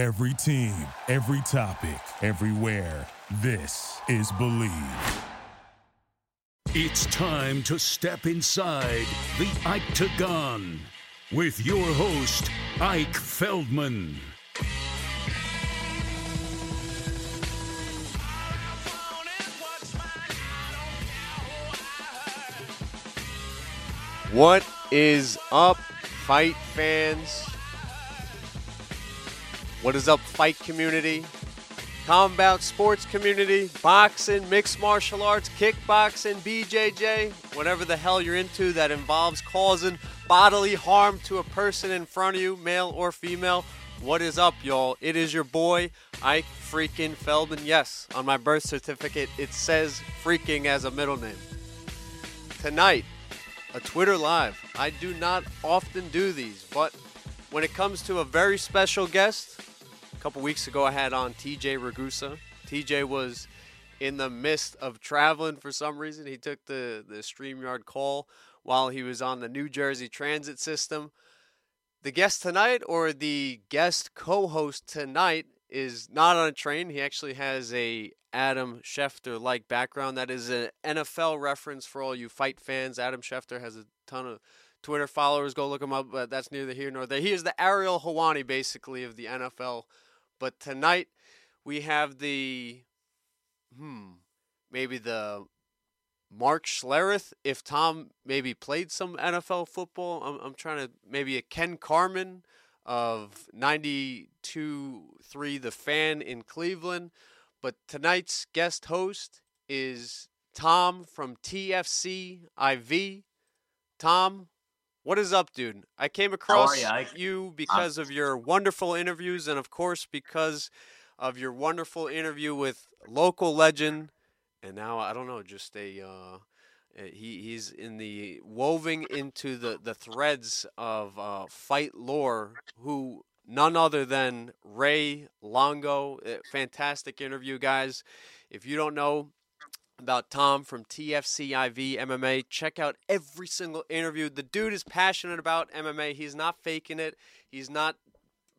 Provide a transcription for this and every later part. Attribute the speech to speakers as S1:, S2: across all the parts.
S1: Every team, every topic, everywhere. This is Believe.
S2: It's time to step inside the Octagon with your host, Ike Feldman.
S3: What is up, fight fans? What is up, fight community? Combat sports community, boxing, mixed martial arts, kickboxing, BJJ, whatever the hell you're into that involves causing bodily harm to a person in front of you, male or female. What is up, y'all? It is your boy, Ike freaking Feldman. Yes, on my birth certificate, it says freaking as a middle name. Tonight, a Twitter Live. I do not often do these, but when it comes to a very special guest, couple weeks ago I had on TJ Ragusa. TJ was in the midst of traveling for some reason. He took the, the StreamYard call while he was on the New Jersey Transit System. The guest tonight, or the guest co host tonight, is not on a train. He actually has a Adam Schefter like background. That is an NFL reference for all you fight fans. Adam Schefter has a ton of Twitter followers. Go look him up, but that's neither here nor there. He is the Ariel Helwani, basically, of the NFL. But tonight we have the, hmm, maybe the Mark Schlereth. If Tom maybe played some NFL football, I'm, I'm trying to maybe a Ken Carman of 92.3 The Fan in Cleveland. But tonight's guest host is Tom from TFC IV. Tom, what is up, dude? I came across
S4: you, Ike?
S3: you because of your wonderful interviews and, of course, because of your wonderful interview with local legend. And now, I don't know, just a. Uh, he, he's in the woving into the, the threads of uh, fight lore who none other than ray longo Uh, fantastic interview guys if you don't know about tom from tfciv mma check out every single interview the dude is passionate about mma he's not faking it he's not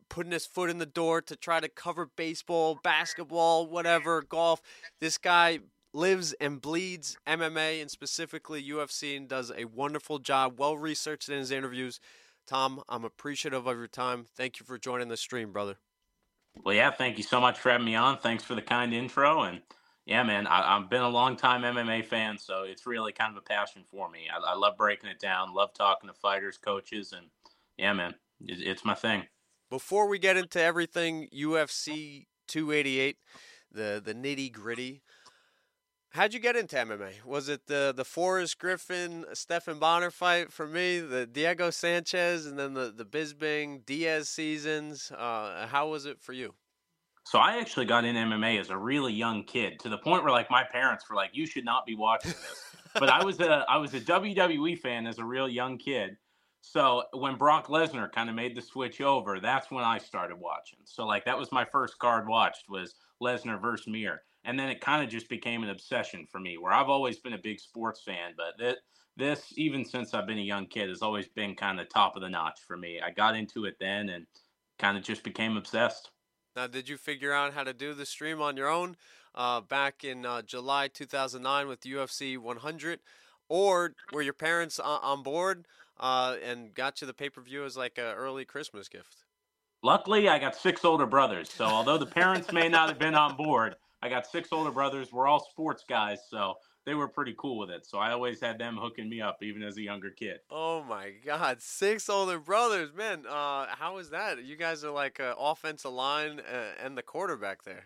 S3: putting his foot in the door to try to cover baseball basketball whatever golf this guy lives and bleeds MMA and specifically UFC and does a wonderful job, well researched in his interviews. Tom, I'm appreciative of your time. Thank you for joining the stream, brother.
S4: Well, yeah, thank you so much for having me on. Thanks for the kind intro. And yeah, man, I, I've been a long time MMA fan, so it's really kind of a passion for me. I, I love breaking it down, love talking to fighters, coaches, and yeah, man, it, it's my thing.
S3: Before we get into everything UFC 288, the the nitty gritty, how'd you get into MMA? Was it the the Forrest Griffin Stephan Bonnar fight for me, the Diego Sanchez, and then the the Bisping Diaz seasons? Uh, how was it for you?
S4: So I actually got in MMA as a really young kid to the point where like my parents were like, "You should not be watching this." but I was a I was a WWE fan as a real young kid. So when Brock Lesnar kind of made the switch over, that's when I started watching. So like that was my first card watched was Lesnar versus Mir, and then it kind of just became an obsession for me. Where I've always been a big sports fan, but that this even since I've been a young kid has always been kind of top of the notch for me. I got into it then and kind of just became obsessed.
S3: Now, did you figure out how to do the stream on your own uh, back in uh, July 2009 with UFC 100, or were your parents on, on board uh, and got you the pay per view as like an early Christmas gift?
S4: Luckily, I got six older brothers. So although the parents may not have been on board, I got six older brothers. We're all sports guys, so they were pretty cool with it. So I always had them hooking me up, even as a younger kid.
S3: Oh my God, six older brothers, man. Uh, how is that? You guys are like uh, offensive line uh, and the quarterback there.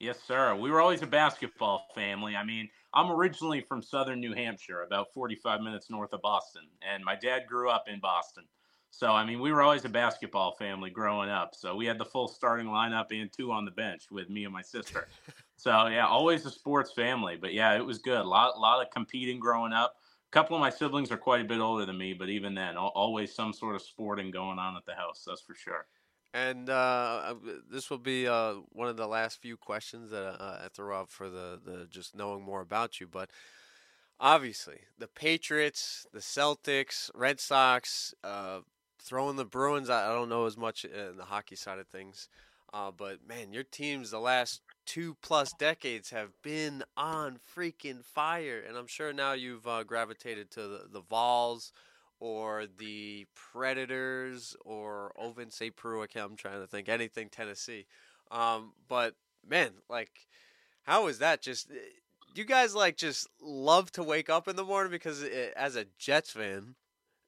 S4: Yes, sir. We were always a basketball family. I mean, I'm originally from southern New Hampshire, about 45 minutes north of Boston, and my dad grew up in Boston. So, I mean, we were always a basketball family growing up. So, we had the full starting lineup and two on the bench with me and my sister. so, yeah, always a sports family. But yeah, it was good. A lot, lot of competing growing up. A couple of my siblings are quite a bit older than me, but even then, always some sort of sporting going on at the house. That's for sure.
S3: And uh, this will be uh, one of the last few questions that uh, I throw out for the, the just knowing more about you. But obviously, the Patriots, the Celtics, Red Sox, uh, throwing the Bruins. I, I don't know as much in the hockey side of things. Uh, but man, your teams the last two plus decades have been on freaking fire, and I'm sure now you've uh, gravitated to the, the Vols or the Predators or Oven St. Prue. I'm trying to think anything Tennessee. Um, but man, like, how is that? Just eh, you guys like just love to wake up in the morning because it, as a Jets fan,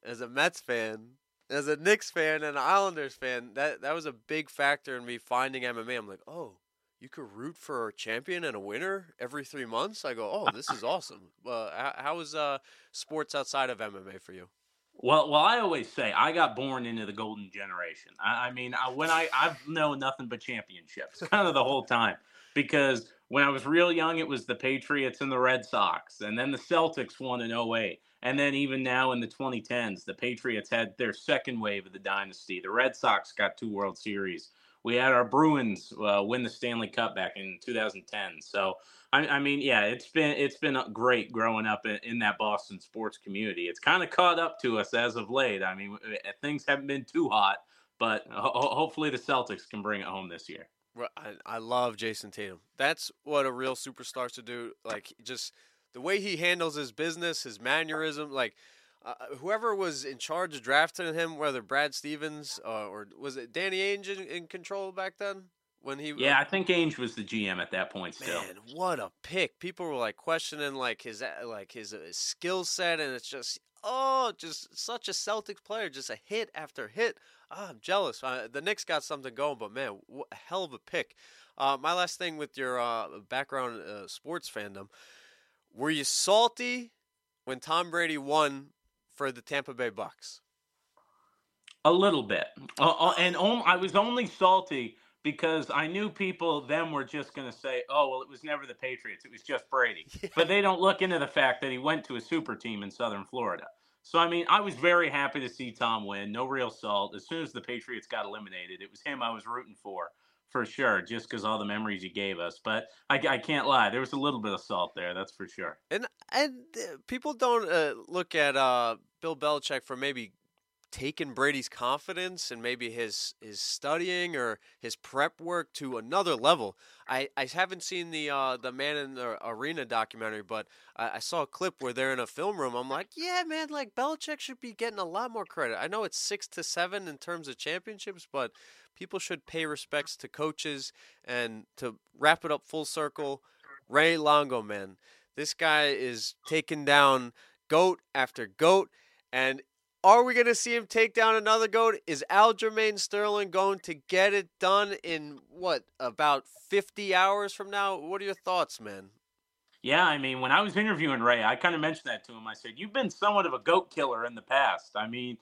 S3: as a Mets fan, as a Knicks fan and an Islanders fan, that that was a big factor in me finding MMA. I'm like, oh, you could root for a champion and a winner every three months. I go, oh, this is awesome. Uh, how, how is uh, sports outside of MMA for you?
S4: Well, well, I always say I got born into the golden generation. I, I mean, I, when I I've known nothing but championships, kind of the whole time, because when I was real young, it was the Patriots and the Red Sox, and then the Celtics won in 08. And then even now in the 2010s, the Patriots had their second wave of the dynasty. The Red Sox got two World Series. We had our Bruins uh, win the Stanley Cup back in 2010. So I, I, mean, yeah, it's been it's been great growing up in, in that Boston sports community. It's kind of caught up to us as of late. I mean, things haven't been too hot, but ho- hopefully the Celtics can bring it home this year.
S3: I, I love Jayson Tatum. That's what a real superstar should do. Like just the way he handles his business, his mannerism, like uh, whoever was in charge of drafting him, whether Brad Stevens uh, or was it Danny Ainge in, in, control back then when he?
S4: Yeah, I think Ainge was the GM at that point. Still,
S3: man, what a pick! People were like questioning like his uh, like his, his uh, skill set, and it's just oh, just such a Celtics player, just a hit after hit. Oh, I'm jealous. Uh, the Knicks got something going, but man, what a hell of a pick. Uh, my last thing with your uh, background uh, sports fandom, were you salty when Tom Brady won for the Tampa Bay Bucks?
S4: A little bit, uh, uh, and I was only salty because I knew people then were just going to say, "Oh, well, it was never the Patriots; it was just Brady." Yeah. But they don't look into the fact that he went to a super team in Southern Florida. So I mean, I was very happy to see Tom win. No real salt. As soon as the Patriots got eliminated, it was him I was rooting for for sure, just because all the memories he gave us. But I, I, can't lie, there was a little bit of salt there, that's for sure.
S3: And and uh, people don't uh, look at uh, Bill Belichick for maybe taken Brady's confidence and maybe his his studying or his prep work to another level. I, I haven't seen the uh, the Man in the Arena documentary, but I, I, saw a clip where they're in a film room. I'm like, yeah, man, like Belichick should be getting a lot more credit. I know it's six to seven in terms of championships, but people should pay respects to coaches and to wrap it up full circle. Ray Longo, man, this guy is taking down goat after goat, and are we going to see him take down another goat? Is Aljamain Sterling going to get it done in what about 50 hours from now? What are your thoughts, man?
S4: Yeah, I mean, when I was interviewing Ray, I kind of mentioned that to him. I said, "You've been somewhat of a goat killer in the past. I mean,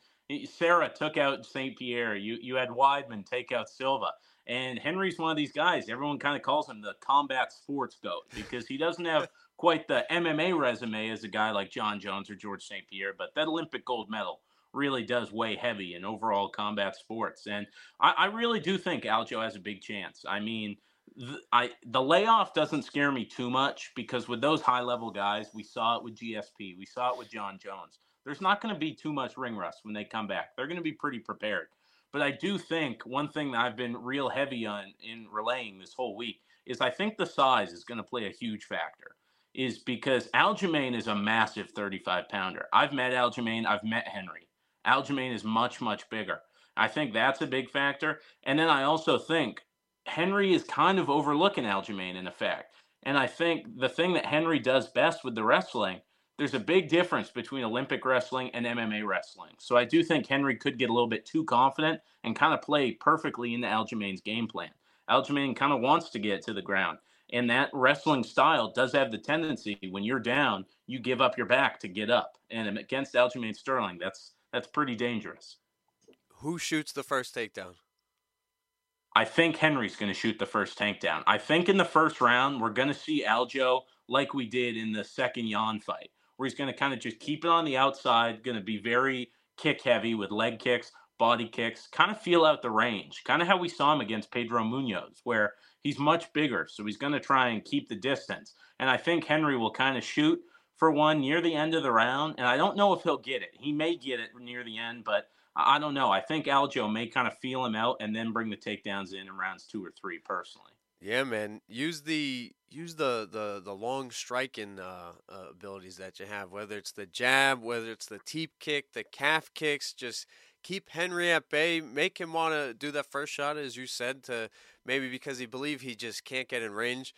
S4: Serra took out St. Pierre. You you had Weidman take out Silva, and Henry's one of these guys. Everyone kind of calls him the combat sports goat because he doesn't have quite the MMA resume as a guy like Jon Jones or George St. Pierre, but that Olympic gold medal really does weigh heavy in overall combat sports. And I, I really do think Aljo has a big chance. I mean, the, I the layoff doesn't scare me too much because with those high level guys, we saw it with GSP, we saw it with Jon Jones. There's not going to be too much ring rust when they come back. They're going to be pretty prepared. But I do think one thing that I've been real heavy on in relaying this whole week is I think the size is going to play a huge factor. Is because Aljamain is a massive 35 pounder. I've met Aljamain, I've met Henry. Aljamain is much, much bigger. I think that's a big factor. And then I also think Henry is kind of overlooking Aljamain in effect. And I think the thing that Henry does best with the wrestling, there's a big difference between Olympic wrestling and MMA wrestling. So I do think Henry could get a little bit too confident and kind of play perfectly into Aljamain's game plan. Aljamain kind of wants to get to the ground. And that wrestling style does have the tendency when you're down, you give up your back to get up. And against Aljamain Sterling, that's that's pretty dangerous.
S3: Who shoots the first takedown?
S4: I think Henry's going to shoot the first tank down. I think in the first round, we're going to see Aljo like we did in the second Yan fight, where he's going to kind of just keep it on the outside, going to be very kick heavy with leg kicks, body kicks, kind of feel out the range, kind of how we saw him against Pedro Munhoz, where he's much bigger. So he's going to try and keep the distance. And I think Henry will kind of shoot for one near the end of the round, and I don't know if he'll get it. He may get it near the end, but I don't know. I think Aljo may kind of feel him out and then bring the takedowns in in rounds two or three. Personally.
S3: Yeah, man. Use the use the the the long striking uh, uh, abilities that you have. Whether it's the jab, whether it's the teep kick, the calf kicks. Just keep Henry at bay. Make him want to do that first shot, as you said, to maybe because he believe he just can't get in range.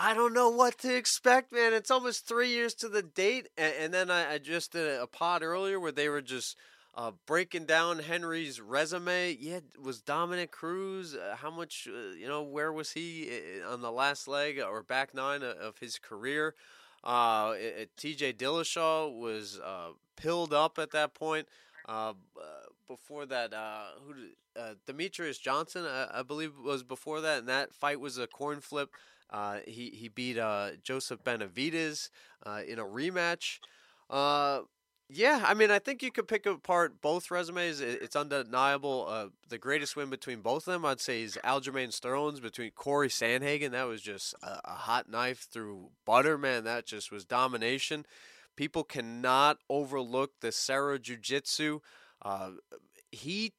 S3: I don't know what to expect, man. It's almost three years to the date, and, and then I, I just did a pod earlier where they were just uh, breaking down Henry's resume, yeah, was Dominick Cruz. Uh, how much, uh, you know, where was he on the last leg or back nine of his career? Uh, T.J. Dillashaw was uh, pilled up at that point. Uh, before that, who did, Demetrious Johnson, I, I, believe, was before that, and that fight was a coin flip. Uh, he he beat uh, Joseph Benavidez uh, in a rematch. Yeah, I mean, I think you could pick apart both resumes. It's undeniable. Uh, the greatest win between both of them, I'd say, is Aljamain Sterling's between Corey Sandhagen. That was just a, a, hot knife through butter, man. That just was domination. People cannot overlook the Serra Jiu Jitsu. Uh, he,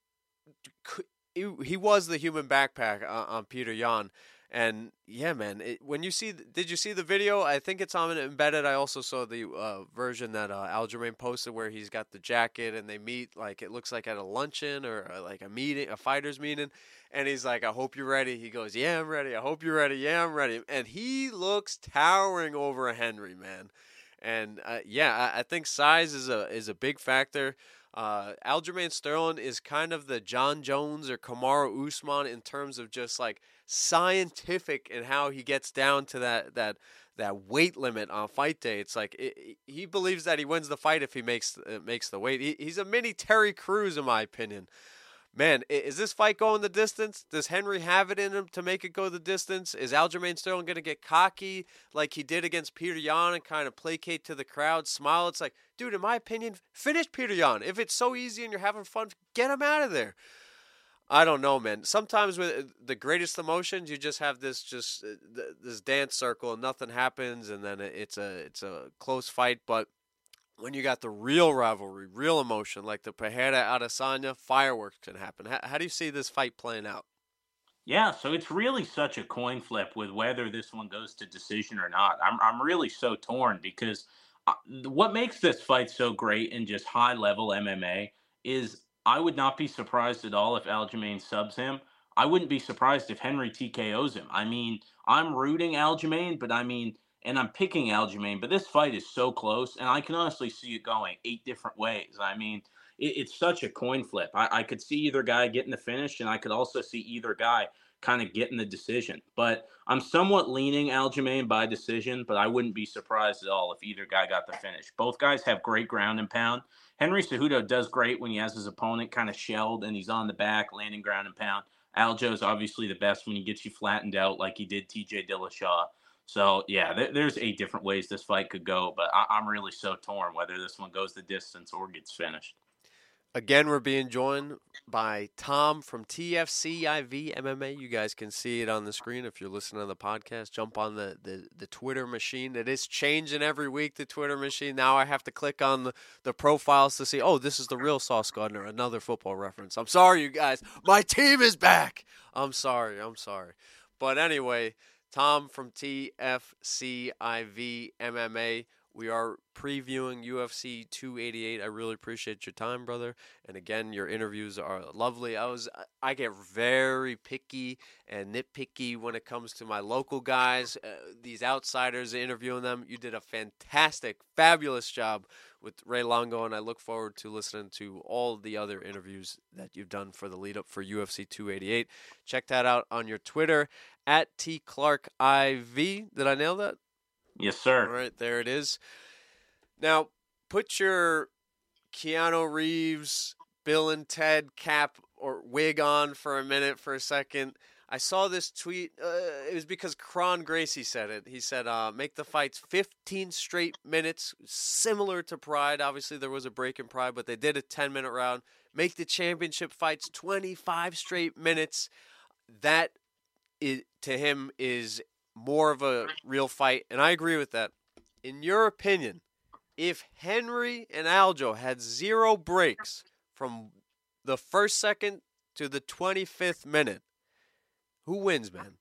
S3: he, was the human backpack on Peter Yan. And yeah, man, it, when you see, did you see the video? I think it's on embedded. I also saw the uh, version that uh, Aljamain posted where he's got the jacket and they meet like it looks like at a luncheon or uh, like a meeting, a fighters meeting. And he's like, "I hope you're ready." He goes, "Yeah, I'm ready. I hope you're ready. Yeah, I'm ready." And he looks towering over Henry, man. And uh, yeah, I, I think size is a is a big factor. Uh, Aljamain Sterling is kind of the Jon Jones or Kamaru Usman in terms of just like scientific in how he gets down to that that that weight limit on fight day. It's like it, he believes that he wins the fight if he makes uh, makes the weight. He, he's a mini Terry Crews in my opinion. Man, is this fight going the distance? Does Henry have it in him to make it go the distance? Is Aljamain Sterling going to get cocky like he did against Peter Yan and kind of placate to the crowd, smile? It's like, dude, in my opinion, finish Peter Yan. If it's so easy and you're having fun, get him out of there. I don't know, man. Sometimes with uh, the greatest emotions, you just have this just uh, this dance circle and nothing happens, and then it's a it's a close fight. But when you got the real rivalry, real emotion, like the Pereira Adesanya, fireworks can happen. How, how do you see this fight playing out?
S4: Yeah, so it's really such a coin flip with whether this one goes to decision or not. I'm I'm really so torn because uh, what makes this fight so great in just high level MMA is I would not be surprised at all if Aljamain subs him. I wouldn't be surprised if Henry TKOs him. I mean, I'm rooting Aljamain, but I mean, and I'm picking Aljamain, but this fight is so close, and I can honestly see it going eight different ways. I mean, it, it's such a coin flip. I, I could see either guy getting the finish, and I could also see either guy kind of getting the decision. But I'm somewhat leaning Aljamain by decision, but I wouldn't be surprised at all if either guy got the finish. Both guys have great ground and pound. Henry Cejudo does great when he has his opponent kind of shelled and he's on the back, landing ground and pound. Aljo is obviously the best when he gets you flattened out like he did TJ Dillashaw. So yeah, there, there's eight different ways this fight could go, but I, I'm really so torn whether this one goes the distance or gets finished.
S3: Again, we're being joined by Tom from TFCIV MMA. You guys can see it on the screen if you're listening to the podcast. Jump on the, the, the Twitter machine. It is changing every week, the Twitter machine. Now I have to click on the, the profiles to see, oh, this is the real Sauce Gardner, another football reference. I'm sorry, you guys. My team is back. I'm sorry. I'm sorry. But anyway, Tom from TFCIV MMA. We are previewing UFC 288. I really appreciate your time, brother. And again, your interviews are lovely. I was I get very picky and nitpicky when it comes to my local guys, uh, these outsiders interviewing them. You did a fantastic, fabulous job with Ray Longo, and I look forward to listening to all the other interviews that you've done for the lead up for UFC 288. Check that out on your Twitter at T Clark IV. Did I nail that?
S4: Yes, sir.
S3: All right, there it is. Now, put your Keanu Reeves, Bill and Ted cap or wig on for a minute for a second. I saw this tweet. Uh, it was because Kron Gracie said it. He said, uh, "Make the fights 15 straight minutes, similar to Pride. Obviously, there was a break in Pride, but they did a 10 minute round. Make the championship fights 25 straight minutes. That is, to him is more of a real fight, and I agree with that. In your opinion, if Henry and Aljo had zero breaks from the first second to the 25th minute, who wins, man?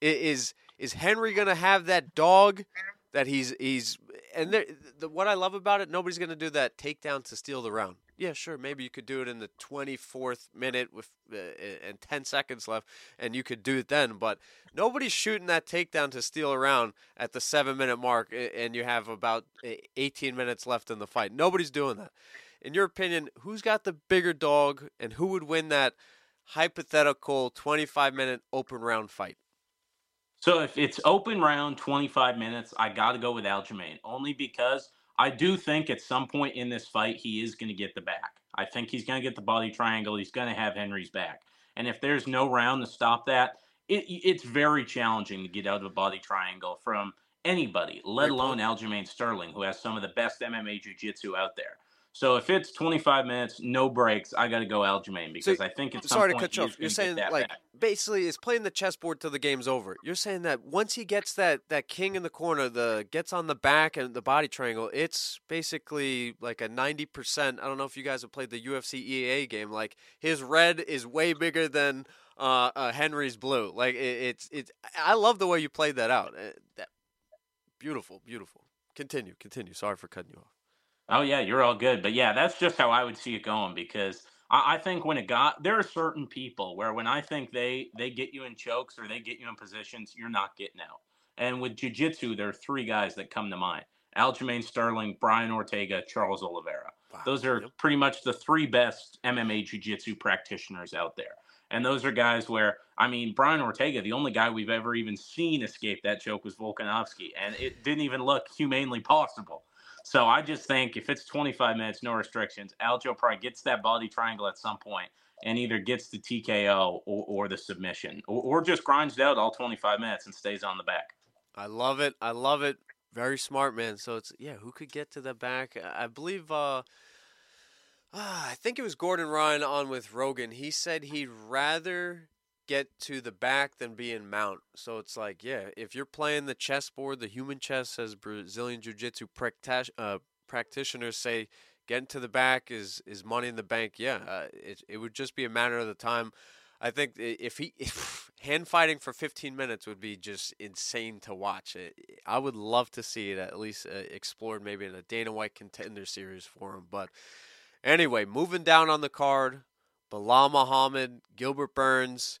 S3: Is is Henry gonna have that dog that he's he's and the, what I love about it, nobody's gonna do that takedown to steal the round. Yeah, sure, maybe you could do it in the 24th minute with uh, and 10 seconds left, and you could do it then. But nobody's shooting that takedown to steal around at the seven minute mark, and you have about 18 minutes left in the fight. Nobody's doing that. In your opinion, who's got the bigger dog, and who would win that hypothetical 25 minute open round fight?
S4: So if it's open round 25 minutes, I got to go with Aljamain only because I do think at some point in this fight he is going to get the back. I think he's going to get the body triangle. He's going to have Henry's back. And if there's no round to stop that, it, it's very challenging to get out of a body triangle from anybody, let alone Aljamain Sterling, who has some of the best MMA jiu-jitsu out there. So if it's 25 minutes, no breaks, I got to go Aljamain because so, I think it's sorry to cut you off.
S3: You're saying like back. basically is playing the chessboard till the game's over. You're saying that once he gets that that king in the corner, the gets on the back and the body triangle, it's basically like a 90%. I don't know if you guys have played the UFC EA game. Like his red is way bigger than uh, uh, Henry's blue. Like it, it's it's. I love the way you played that out. Uh, that, beautiful, beautiful. Continue, continue. Sorry for cutting you off.
S4: Oh yeah, you're all good. But yeah, that's just how I would see it going because I, I think when it got there are certain people where when I think they they get you in chokes or they get you in positions, you're not getting out. And with jiu-jitsu, there are three guys that come to mind. Aljamain Sterling, Brian Ortega, Charles Oliveira. Wow. Those are pretty much the three best MMA jiu-jitsu practitioners out there. And those are guys where, I mean, Brian Ortega, the only guy we've ever even seen escape that choke was Volkanovski, and it didn't even look humanely possible. So I just think if it's 25 minutes, no restrictions, Aljo probably gets that body triangle at some point and either gets the TKO or, or the submission or, or just grinds out all 25 minutes and stays on the back.
S3: I love it. I love it. Very smart, man. So it's, yeah, who could get to the back? I believe, uh, uh, I think it was Gordon Ryan on with Rogan. He said he'd rather get to the back than be in mount. So it's like, yeah, if you're playing the chessboard, the human chess, as Brazilian Jiu Jitsu uh, practitioners say, getting to the back is, is money in the bank. Yeah, uh, it, it would just be a matter of the time. I think if he if hand fighting for 15 minutes would be just insane to watch. I would love to see it at least uh, explored maybe in a Dana White contender series for him. But anyway, moving down on the card, Belal Muhammad, Gilbert Burns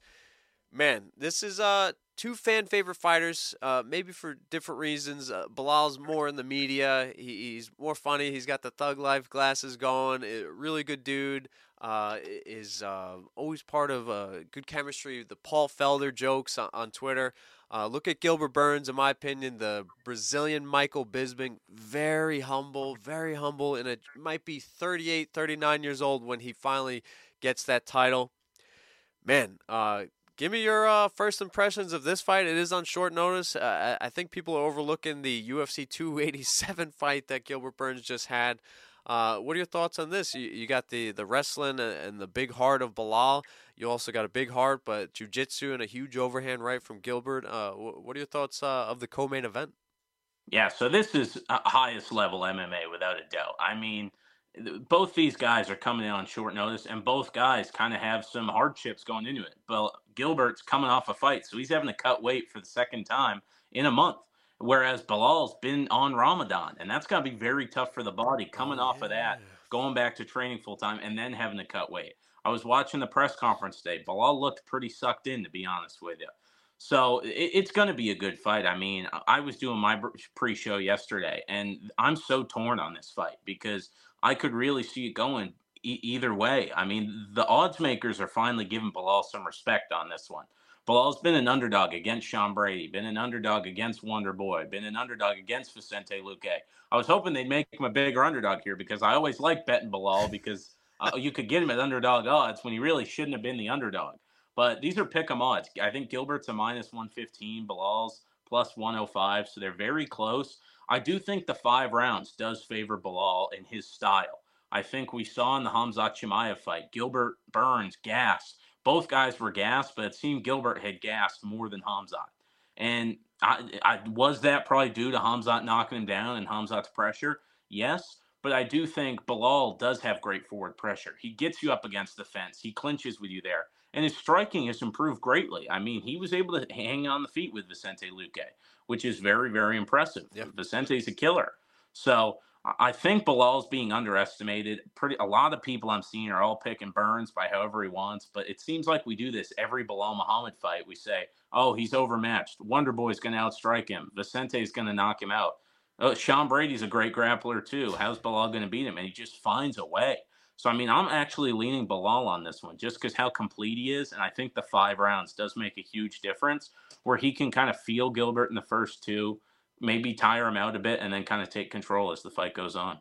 S3: man, this is uh two fan favorite fighters, uh, maybe for different reasons. Uh, Belal's more in the media. He, he's more funny. He's got the thug life glasses going. A really good dude. Uh, is uh, always part of uh, good chemistry. The Paul Felder jokes on, on Twitter. Uh, look at Gilbert Burns, in my opinion, the Brazilian Michael Bisping. Very humble, very humble, and it might be 38, 39 years old when he finally gets that title. Man, uh, Give me your uh, first impressions of this fight. It is on short notice. Uh, I think people are overlooking the UFC 287 fight that Gilbert Burns just had. Uh, what are your thoughts on this? You, you, got the, the wrestling and the big heart of Belal. You also got a big heart, but jiu-jitsu and a huge overhand right from Gilbert. Uh, what are your thoughts uh, of the co-main event?
S4: Yeah, so this is highest level MMA without a doubt. I mean – both these guys are coming in on short notice, and both guys kind of have some hardships going into it. But Gilbert's coming off a fight, so he's having to cut weight for the second time in a month. Whereas Belal's been on Ramadan, and that's going to be very tough for the body oh, coming oh, off yeah. of that, going back to training full time, and then having to cut weight. I was watching the press conference today. Belal looked pretty sucked in, to be honest with you. So it, it's going to be a good fight. I mean, I was doing my pre show yesterday, and I'm so torn on this fight because I could really see it going e- either way. I mean, the odds makers are finally giving Belal some respect on this one. Belal's been an underdog against Sean Brady, been an underdog against Wonder Boy, been an underdog against Vicente Luque. I was hoping they'd make him a bigger underdog here because I always like betting Belal because uh, you could get him at underdog odds when he really shouldn't have been the underdog. But these are pick 'em odds. I think Gilbert's a minus 115, Belal's plus 105, so they're very close. I do think the five rounds does favor Belal in his style. I think we saw in the Hamzat Chimaev fight, Gilbert Burns gassed. Both guys were gassed, but it seemed Gilbert had gassed more than Hamzat. And I, I was that probably due to Hamzat knocking him down and Hamzat's pressure? Yes, But I do think Belal does have great forward pressure. He gets you up against the fence. He clinches with you there. And his striking has improved greatly. I mean, he was able to hang on the feet with Vicente Luque, which is very, very impressive. Yep. Vicente's a killer. So I think Belal's being underestimated. Pretty a lot of people I'm seeing are all picking Burns by however he wants, but it seems like we do this every Belal Muhammad fight. We say, "Oh, he's overmatched. Wonder Boy's going to outstrike him. Vicente's going to knock him out. Oh, Sean Brady's a great grappler too. How's Belal going to beat him?" And he just finds a way. So I mean, I'm actually leaning Belal on this one just because how complete he is, and I think the five rounds does make a huge difference where he can kind of feel Gilbert in the first two maybe tire him out a bit and then kind of take control as the fight goes on.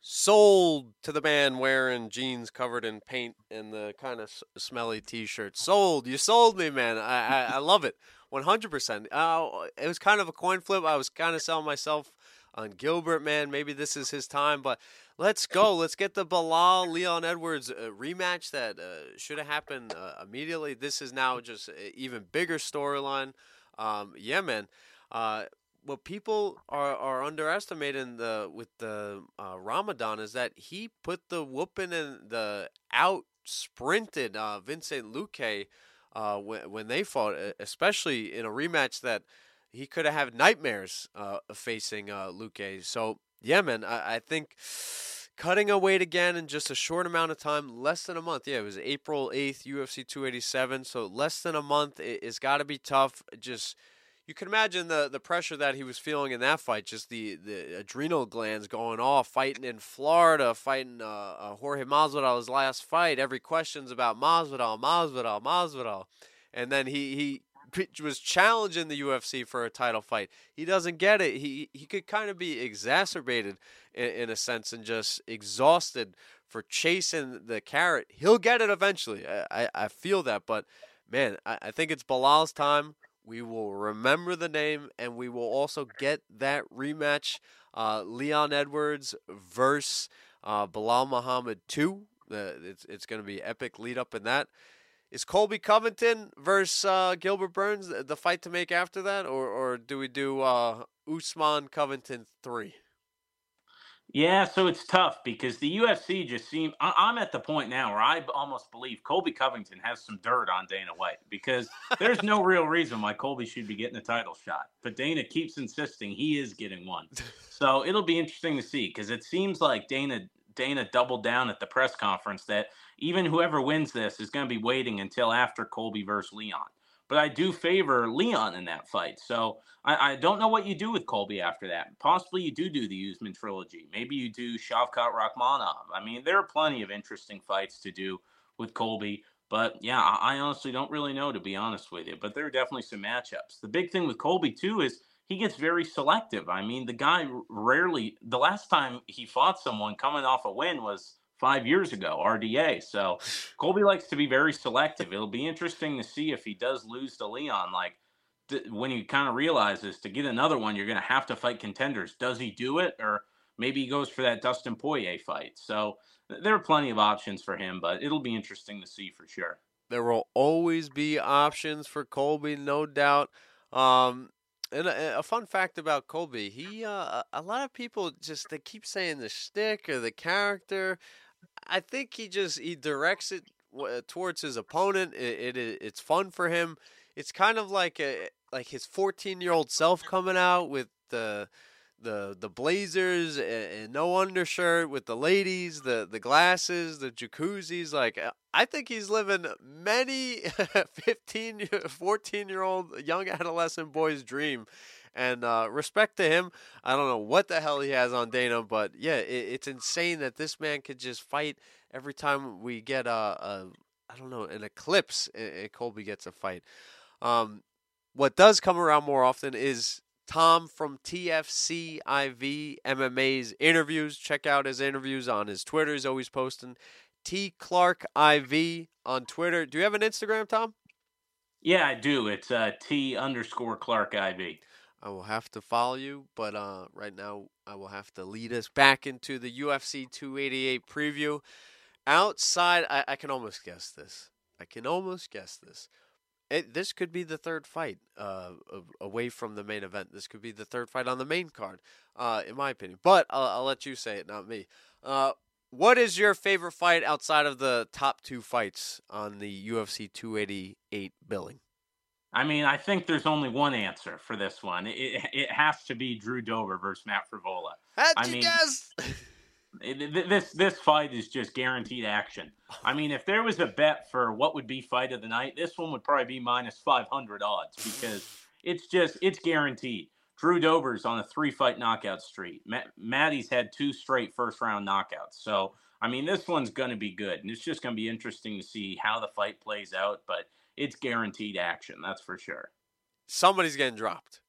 S3: Sold to the man wearing jeans covered in paint and the kind of smelly T-shirt. Sold. You sold me, man. I I, I love it. One hundred percent. Uh, it was kind of a coin flip. I was kind of selling myself on Gilbert, man. Maybe this is his time, but let's go. Let's get the Belal Leon Edwards uh, rematch that uh, should have happened uh, immediately. This is now just even bigger storyline. Um, yeah, man. Uh, what people are, are underestimating the with the uh, Ramadan is that he put the whooping and the out sprinted uh, Vincent Luque when when they fought, especially in a rematch that he could have had nightmares facing uh, Luque. So yeah, man, I, I think cutting a weight again in just a short amount of time, less than a month. Yeah, it was April 8th, UFC 287. So less than a month. It, it's got to be tough. Just you can imagine the the pressure that he was feeling in that fight, just the, the adrenal glands going off, fighting in Florida, fighting uh, uh, Jorge Masvidal's last fight. Every question's about Masvidal, Masvidal, Masvidal, and then he he was challenging the UFC for a title fight. He doesn't get it. He he could kind of be exacerbated in, in a sense and just exhausted for chasing the carrot. He'll get it eventually. I, I, I feel that, but man, I, I think it's Belal's time. We will remember the name, and we will also get that rematch. Uh, Leon Edwards versus uh, Belal Muhammad two. It's it's going to be epic lead up in that. Is Colby Covington versus uh, Gilbert Burns the fight to make after that, or or do we do uh, Usman Covington three?
S4: Yeah, so it's tough because the UFC just seems. I'm at the point now where I almost believe Colby Covington has some dirt on Dana White because there's no real reason why Colby should be getting a title shot. But Dana keeps insisting he is getting one. So it'll be interesting to see because it seems like Dana Dana doubled down at the press conference that even whoever wins this is going to be waiting until after Colby versus Leon but I do favor Leon in that fight. So I, I, don't know what you do with Colby after that. Possibly you do do the Usman trilogy. Maybe you do Shavkat Rakhmonov. I mean, there are plenty of interesting fights to do with Colby. But yeah, I, I honestly don't really know, to be honest with you. But there are definitely some matchups. The big thing with Colby, too, is he gets very selective. I mean, the guy rarely, the last time he fought someone coming off a win was five years ago, RDA. So Colby likes to be very selective. It'll be interesting to see if he does lose to Leon. Like th- when he kind of realizes to get another one, you're going to have to fight contenders. Does he do it, or maybe he goes for that Dustin Poirier fight? So there are plenty of options for him, but it'll be interesting to see for sure.
S3: There will always be options for Colby, no doubt. Um, and a, a, fun fact about Colby, he uh, a lot of people just they keep saying the shtick or the character. I think he just he directs it towards his opponent. It, it it's fun for him. It's kind of like a like his 14 year old self coming out with the the the blazers and, and, no undershirt with the ladies, the the glasses, the jacuzzis. Like uh, I think he's living many 15, 14 year old young adolescent boy's dream. And uh, respect to him. I don't know what the hell he has on Dana, but yeah, it, it's insane that this man could just fight every time we get a, a I don't know, an eclipse. And Colby gets a fight. Um, what does come around more often is Tom from TFCIV MMA's interviews. Check out his interviews on his Twitter. He's always posting T Clark IV on Twitter. Do you have an Instagram, Tom?
S4: Yeah, I do. It's uh, T underscore Clark IV.
S3: I will have to follow you, but uh, right now I will have to lead us back into the UFC 288 preview. Outside, I, I can almost guess this. I can almost guess this. It, this could be the third fight uh, away from the main event. This could be the third fight on the main card, uh, in my opinion. But I'll, I'll, let you say it, not me. Uh, what is your favorite fight outside of the top two fights on the UFC 288 billing?
S4: I mean, I think there's only one answer for this one. It, it has to be Drew Dober versus Matt Frevola.
S3: How'd
S4: I
S3: you
S4: mean,
S3: guess?
S4: this this fight is just guaranteed action. I mean, if there was a bet for what would be fight of the night, this one would probably be minus 500 odds because it's just it's guaranteed. Drew Dober's on a three fight knockout streak. Matt, Maddie's had two straight first round knockouts. So, I mean, this one's going to be good. And it's just going to be interesting to see how the fight plays out. But it's guaranteed action. That's for sure.
S3: Somebody's getting dropped.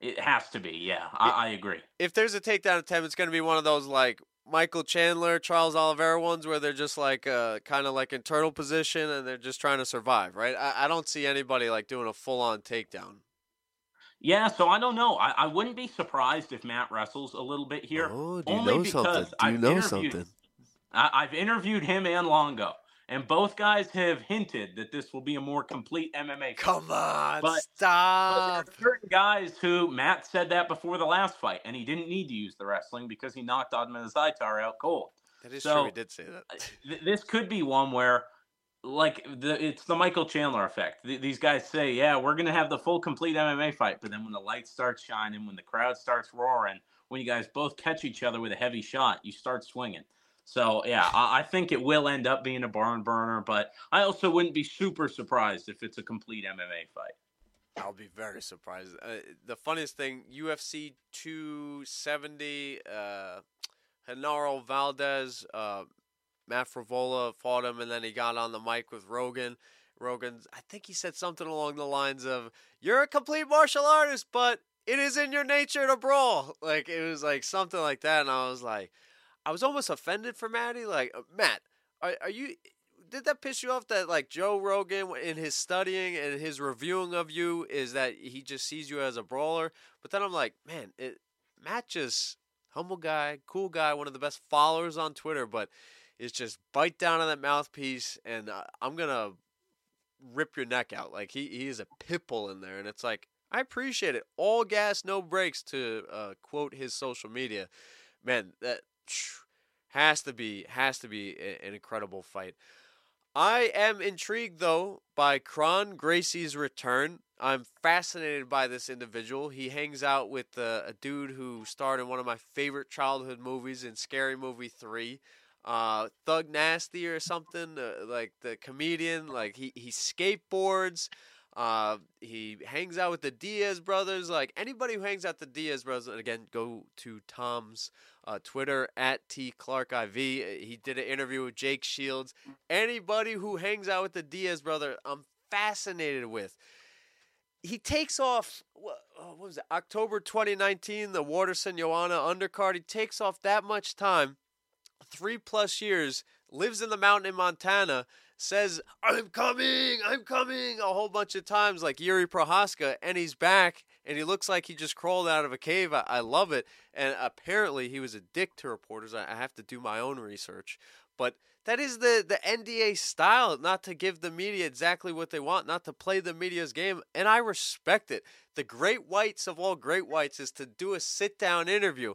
S4: It has to be. Yeah, I, I agree.
S3: If there's a takedown attempt, it's going to be one of those like Michael Chandler, Charles Oliveira ones where they're just like uh, kind of like internal position and they're just trying to survive, right? I, I don't see anybody like doing a full on takedown.
S4: Yeah, so I don't know. I, I wouldn't be surprised if Matt wrestles a little bit here.
S3: Oh, do you only know something? Do you I've know something?
S4: I, I've interviewed him and Longo, and both guys have hinted that this will be a more complete MMA. Fight.
S3: Come on, but, stop.
S4: But certain guys who Matt said that before the last fight, and he didn't need to use the wrestling because he knocked Ottman Azaitar out cold.
S3: That is
S4: so,
S3: true. He did say that.
S4: Th- this could be one where like the it's the Michael Chandler effect. Th- these guys say, "Yeah, we're gonna have the full complete MMA fight," but then when the lights start shining, when the crowd starts roaring, when you guys both catch each other with a heavy shot, you start swinging. So yeah, I, I think it will end up being a barn burner, but I also wouldn't be super surprised if it's a complete MMA fight.
S3: I'll be very surprised. Uh, the funniest thing, UFC 270, uh, Valdez, uh, Matt Frevola fought him, and then he got on the mic with Rogan. Rogan, I think he said something along the lines of, "You're a complete martial artist, but it is in your nature to brawl." Like it was like something like that, and I was like, I was almost offended for Matty. Like uh, Matt, are are you? Did that piss you off that like Joe Rogan in his studying and his reviewing of you is that he just sees you as a brawler? But then I'm like, man, it, Matt just humble guy, cool guy, one of the best followers on Twitter, but it's just bite down on that mouthpiece, and uh, I'm gonna rip your neck out. Like he he is a pit bull in there, and it's like I appreciate it. All gas, no brakes. To uh, quote his social media, man, that has to be has to be an incredible fight. I am intrigued though by Kron Gracie's return. I'm fascinated by this individual. He hangs out with uh, a dude who starred in one of my favorite childhood movies in Scary Movie 3 uh, Thug Nasty or something, uh, like the comedian. Like he he skateboards. Uh, he hangs out with the Diaz brothers. Like anybody who hangs out the Diaz brothers, and again, go to Tom's uh, Twitter at T Clark IV. He did an interview with Jake Shields. Anybody who hangs out with the Diaz brother, I'm fascinated with. He takes off. What, what was it? October 2019, the Waterson Joanna undercard. He takes off that much time three plus years, lives in the mountain in Montana, says, I'm coming, I'm coming, a whole bunch of times, like Yuri Prochazka, and he's back, and he looks like he just crawled out of a cave. I, I love it. And apparently, he was a dick to reporters. I, I have to do my own research. But that is the, the NDA style, not to give the media exactly what they want, not to play the media's game. And I respect it. The great whites of all great whites is to do a sit down interview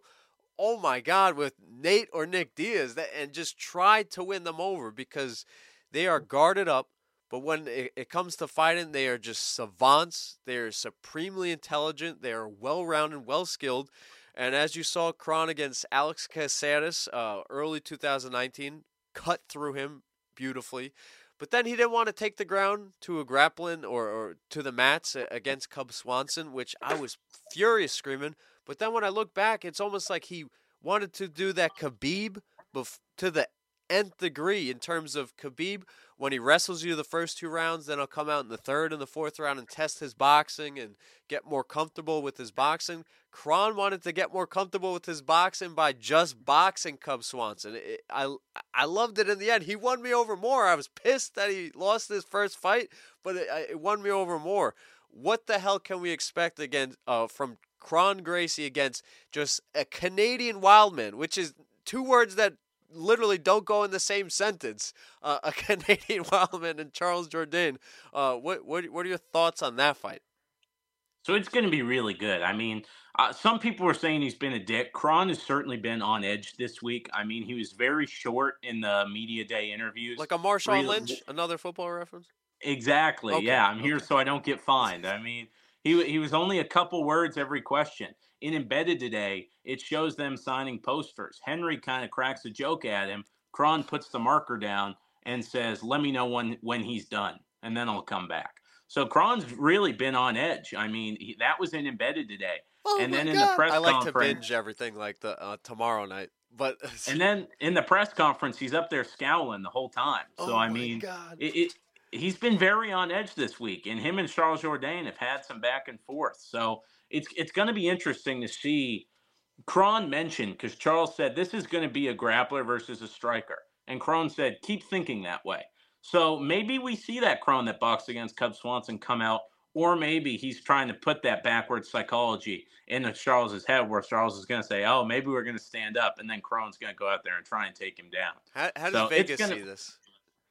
S3: oh my God, with Nate or Nick Diaz and just try to win them over because they are guarded up. But when it, it comes to fighting, they are just savants. They are supremely intelligent. They are well rounded, well skilled. And as you saw, Kron against Alex Caceres uh, early 2019 cut through him beautifully. But then he didn't want to take the ground to a grappling or, or to the mats against Cub Swanson, which I was furious screaming. But then when I look back, it's almost like he wanted to do that Khabib bef- to the nth degree in terms of Khabib when he wrestles you the first two rounds, then he'll come out in the third and the fourth round and test his boxing and get more comfortable with his boxing. Kron wanted to get more comfortable with his boxing by just boxing Cub Swanson. It, I I loved it in the end. He won me over more. I was pissed that he lost his first fight, but it, it won me over more. What the hell can we expect again uh, from Kron Gracie against just a Canadian wildman, which is two words that literally don't go in the same sentence. Uh, a Canadian Wildman and Charles Jourdain. Uh, what what what are your thoughts on that fight?
S4: So it's going to be really good. I mean, uh, some people were saying he's been a dick. Kron has certainly been on edge this week. I mean, he was very short in the media day interviews.
S3: Like a Marshawn really, Lynch, another football reference.
S4: Exactly. Okay. Yeah, I'm okay. here so I don't get fined. I mean, he he was only a couple words every question. In embedded today, it shows them signing posters. Henry kind of cracks a joke at him. Kron puts the marker down and says, "Let me know when when he's done, and then I'll come back." So Kron's really been on edge. I mean, he, that was in embedded today.
S3: Oh
S4: and then
S3: God.
S4: in the press
S3: I like
S4: conference,
S3: to binge everything like the uh, tomorrow night. But
S4: and then in the press conference, he's up there scowling the whole time. So
S3: oh
S4: I mean, it, it, he's been very on edge this week, and him and Charles Jourdain have had some back and forth. So it's it's going to be interesting to see. Kron mentioned because Charles said this is going to be a grappler versus a striker, and Kron said keep thinking that way. So maybe we see that Kron that boxed against Cub Swanson come out, or maybe he's trying to put that backwards psychology into Charles's head, where Charles is going to say, "Oh, maybe we're going to stand up," and then Kron's going to go out there and try and take him down.
S3: How, how does so Vegas gonna, see this?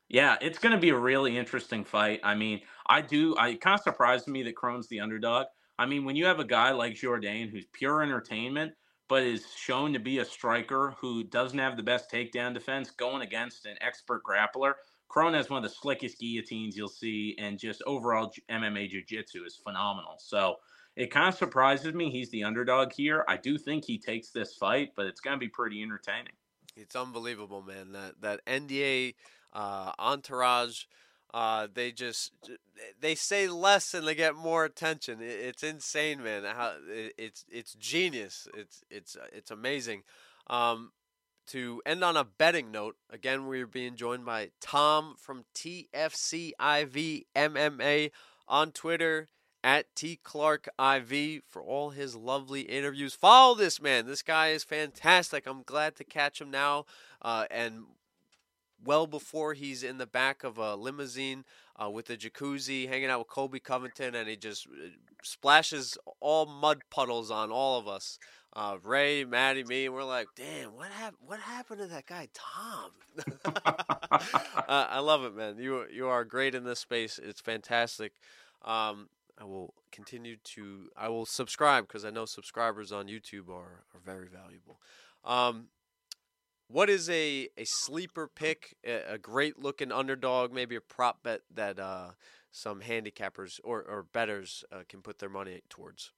S4: Yeah, it's going to be a really interesting fight. I mean, I do. I kind of surprised me that Kron's the underdog. I mean, when you have a guy like Jourdain who's pure entertainment, but is shown to be a striker who doesn't have the best takedown defense going against an expert grappler Kron has one of the slickest guillotines you'll see, and just overall MMA jiu-jitsu is phenomenal. So it kind of surprises me he's the underdog here. I do think he takes this fight, but it's going to be pretty entertaining.
S3: It's unbelievable, man. That that NDA uh, entourage, uh, they just they say less and they get more attention. It's insane, man. How it's it's genius. It's it's it's amazing. Um, to end on a betting note, again, we're being joined by Tom from TFCIV MMA on Twitter at T Clark IV for all his lovely interviews. Follow this man. This guy is fantastic. I'm glad to catch him now. Uh, and well before he's in the back of a limousine uh, with a jacuzzi, hanging out with Colby Covington, and he just uh, splashes all mud puddles on all of us uh, Ray, Maddie, me, and we're like, damn, what happened? What happened to that guy, Tom? uh, I love it, man. You you are great in this space. It's fantastic. Um, I will continue to. I will subscribe because I know subscribers on YouTube are are very valuable. Um, what is a, a sleeper pick, a, a great looking underdog, maybe a prop bet that uh, some handicappers or, or betters uh, can put their money towards?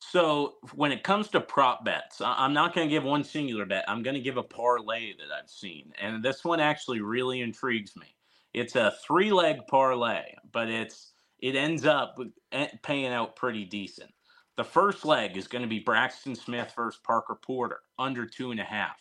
S4: So when it comes to prop bets, I'm not going to give one singular bet. I'm going to give a parlay that I've seen, and this one actually really intrigues me. It's a three-leg parlay, but it's it ends up eh, paying out pretty decent. The first leg is going to be Braxton Smith versus Parker Porter, under two and a half.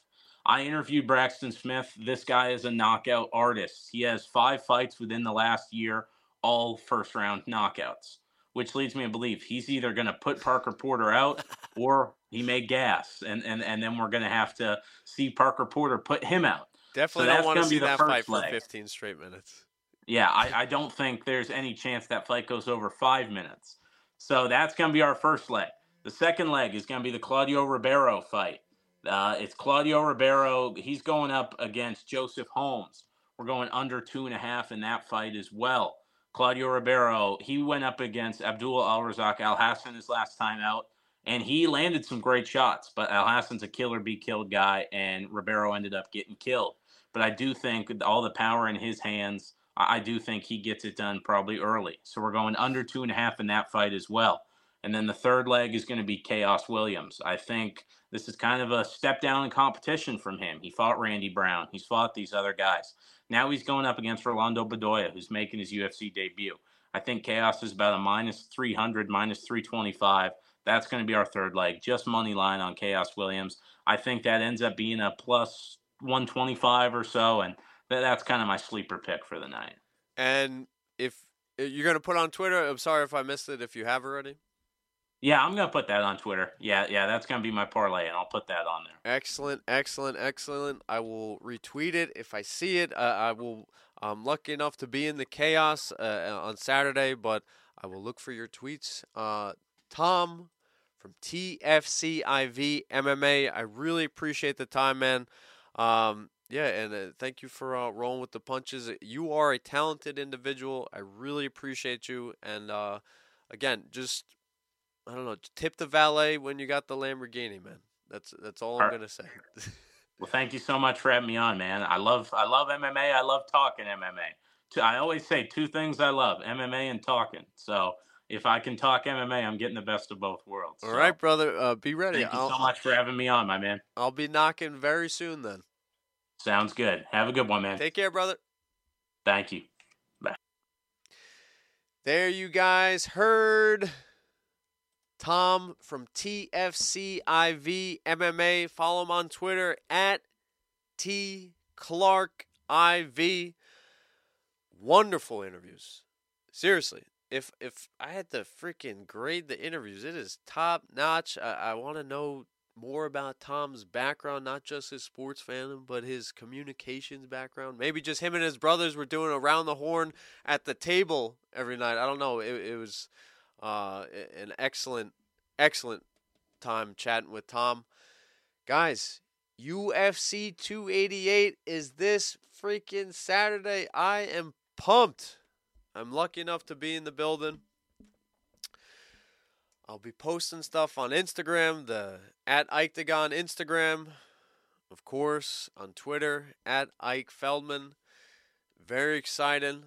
S4: I interviewed Braxton Smith. This guy is a knockout artist. He has five fights within the last year, all first round knockouts which leads me to believe he's either going to put Parker Porter out or he may gas, and and and then we're going to have to see Parker Porter put him out.
S3: Definitely so don't want to see that fight for 15 straight minutes.
S4: Yeah, I, I don't think there's any chance that fight goes over five minutes. So that's going to be our first leg. The second leg is going to be the Claudio Ribeiro fight. Uh, it's Claudio Ribeiro. He's going up against Joseph Holmes. We're going under two and a half in that fight as well. Claudio Ribeiro, he went up against Abdul Al Razak Alhassan his last time out, and he landed some great shots. But Alhassan's a killer be killed guy, and Ribeiro ended up getting killed. But I do think all the power in his hands, I do think he gets it done probably early. So we're going under two and a half in that fight as well. And then the third leg is going to be Chaos Williams. I think this is kind of a step down in competition from him. He fought Randy Brown. He's fought these other guys. Now he's going up against Rolando Bedoya, who's making his UFC debut. I think Chaos is about a minus 300, minus 325. That's going to be our third leg. Just money line on Chaos Williams. I think that ends up being a plus 125 or so, and that's kind of my sleeper pick for the night.
S3: And if eh, you're going to put on Twitter, I'm sorry if I missed it if you have already.
S4: Yeah, I'm gonna put that on Twitter. Yeah, yeah, that's gonna be my parlay, and I'll put that on there.
S3: Excellent, excellent, excellent. I will retweet it if I see it. Uh, I will. I'm lucky enough to be in the chaos uh, on Saturday, but I will look for your tweets. Uh, Tom from TFCIV MMA. I really appreciate the time, man. Um, Yeah, and uh, thank you for uh, rolling with the punches. You are a talented individual. I really appreciate you. And uh, again, just I don't know, tip the valet when you got the Lamborghini, man. That's that's all I'm gonna say.
S4: well, thank you so much for having me on, man. I love I love MMA. I love talking MMA. I always say two things I love: MMA and talking. So if I can talk MMA, I'm getting the best of both worlds.
S3: All so, right, brother. Uh, be ready.
S4: Thank you I'll, so much for having me on, my man.
S3: I'll be knocking very soon then.
S4: Sounds good. Have a good one, man.
S3: Take care, brother.
S4: Thank you. Bye.
S3: There you guys heard Tom from TFCIV MMA. Follow him on Twitter at T Clark IV. Wonderful interviews. Seriously, if if I had to freaking grade the interviews, it is top notch. I, I want to know more about Tom's background, not just his sports fandom, but his communications background. Maybe just him and his brothers were doing around the horn at the table every night. I don't know. It, it was uh, an excellent, excellent time chatting with Tom. Guys, UFC 288 is this freaking Saturday. I am pumped. I'm lucky enough to be in the building. I'll be posting stuff on Instagram, the at Iketagon Instagram, of course, on Twitter, at Ike Feldman. Very exciting.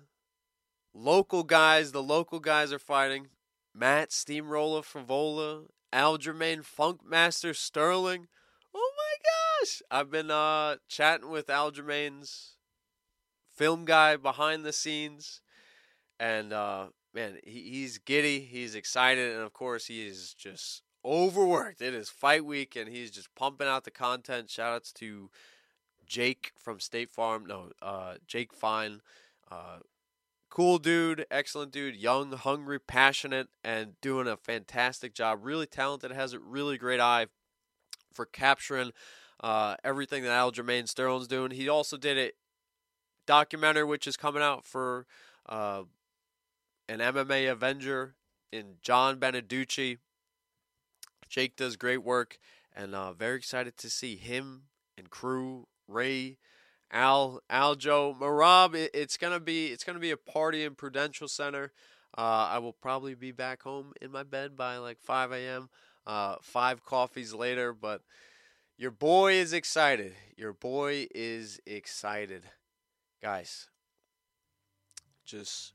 S3: Local guys, the local guys are fighting. Matt Steamroller Frevola, Aljamain Funkmaster Sterling. Oh my gosh! I've been uh, chatting with Aljamain's film guy behind the scenes, and uh, man, he, he's giddy, he's excited, and of course, he is just overworked. It is fight week, and he's just pumping out the content. Shoutouts to Jake from State Farm. No, uh, Jake Fine. Uh, cool dude, excellent dude, young, hungry, passionate, and doing a fantastic job. Really talented, has a really great eye for capturing uh, everything that Aljamain Sterling's doing. He also did a documentary which is coming out for uh, an MMA Avenger in John Beneducci. Jake does great work, and uh, very excited to see him and crew Ray, Al, Aljo, Merab. It, it's gonna be it's gonna be a party in Prudential Center. Uh, I will probably be back home in my bed by like 5 a.m. Uh, five coffees later, but your boy is excited. Your boy is excited, guys. Just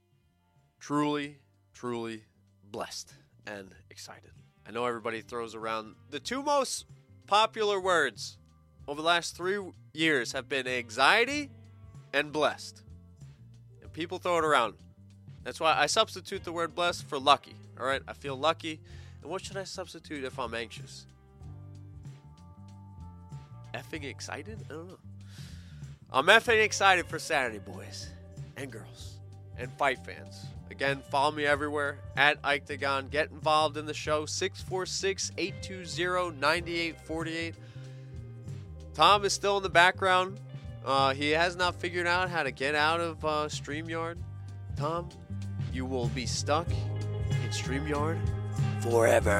S3: truly, truly blessed and excited. I know everybody throws around the two most popular words over the last three years have been anxiety and blessed. And people throw it around. That's why I substitute the word blessed for lucky. All right, I feel lucky. And what should I substitute if I'm anxious? Effing excited? I don't know. I'm effing excited for Saturday, boys and girls and fight fans. Again, follow me everywhere at Iketagon. Get involved in the show 646 820 9848. Tom is still in the background. Uh, he has not figured out how to get out of uh, StreamYard. Tom, you will be stuck in StreamYard forever.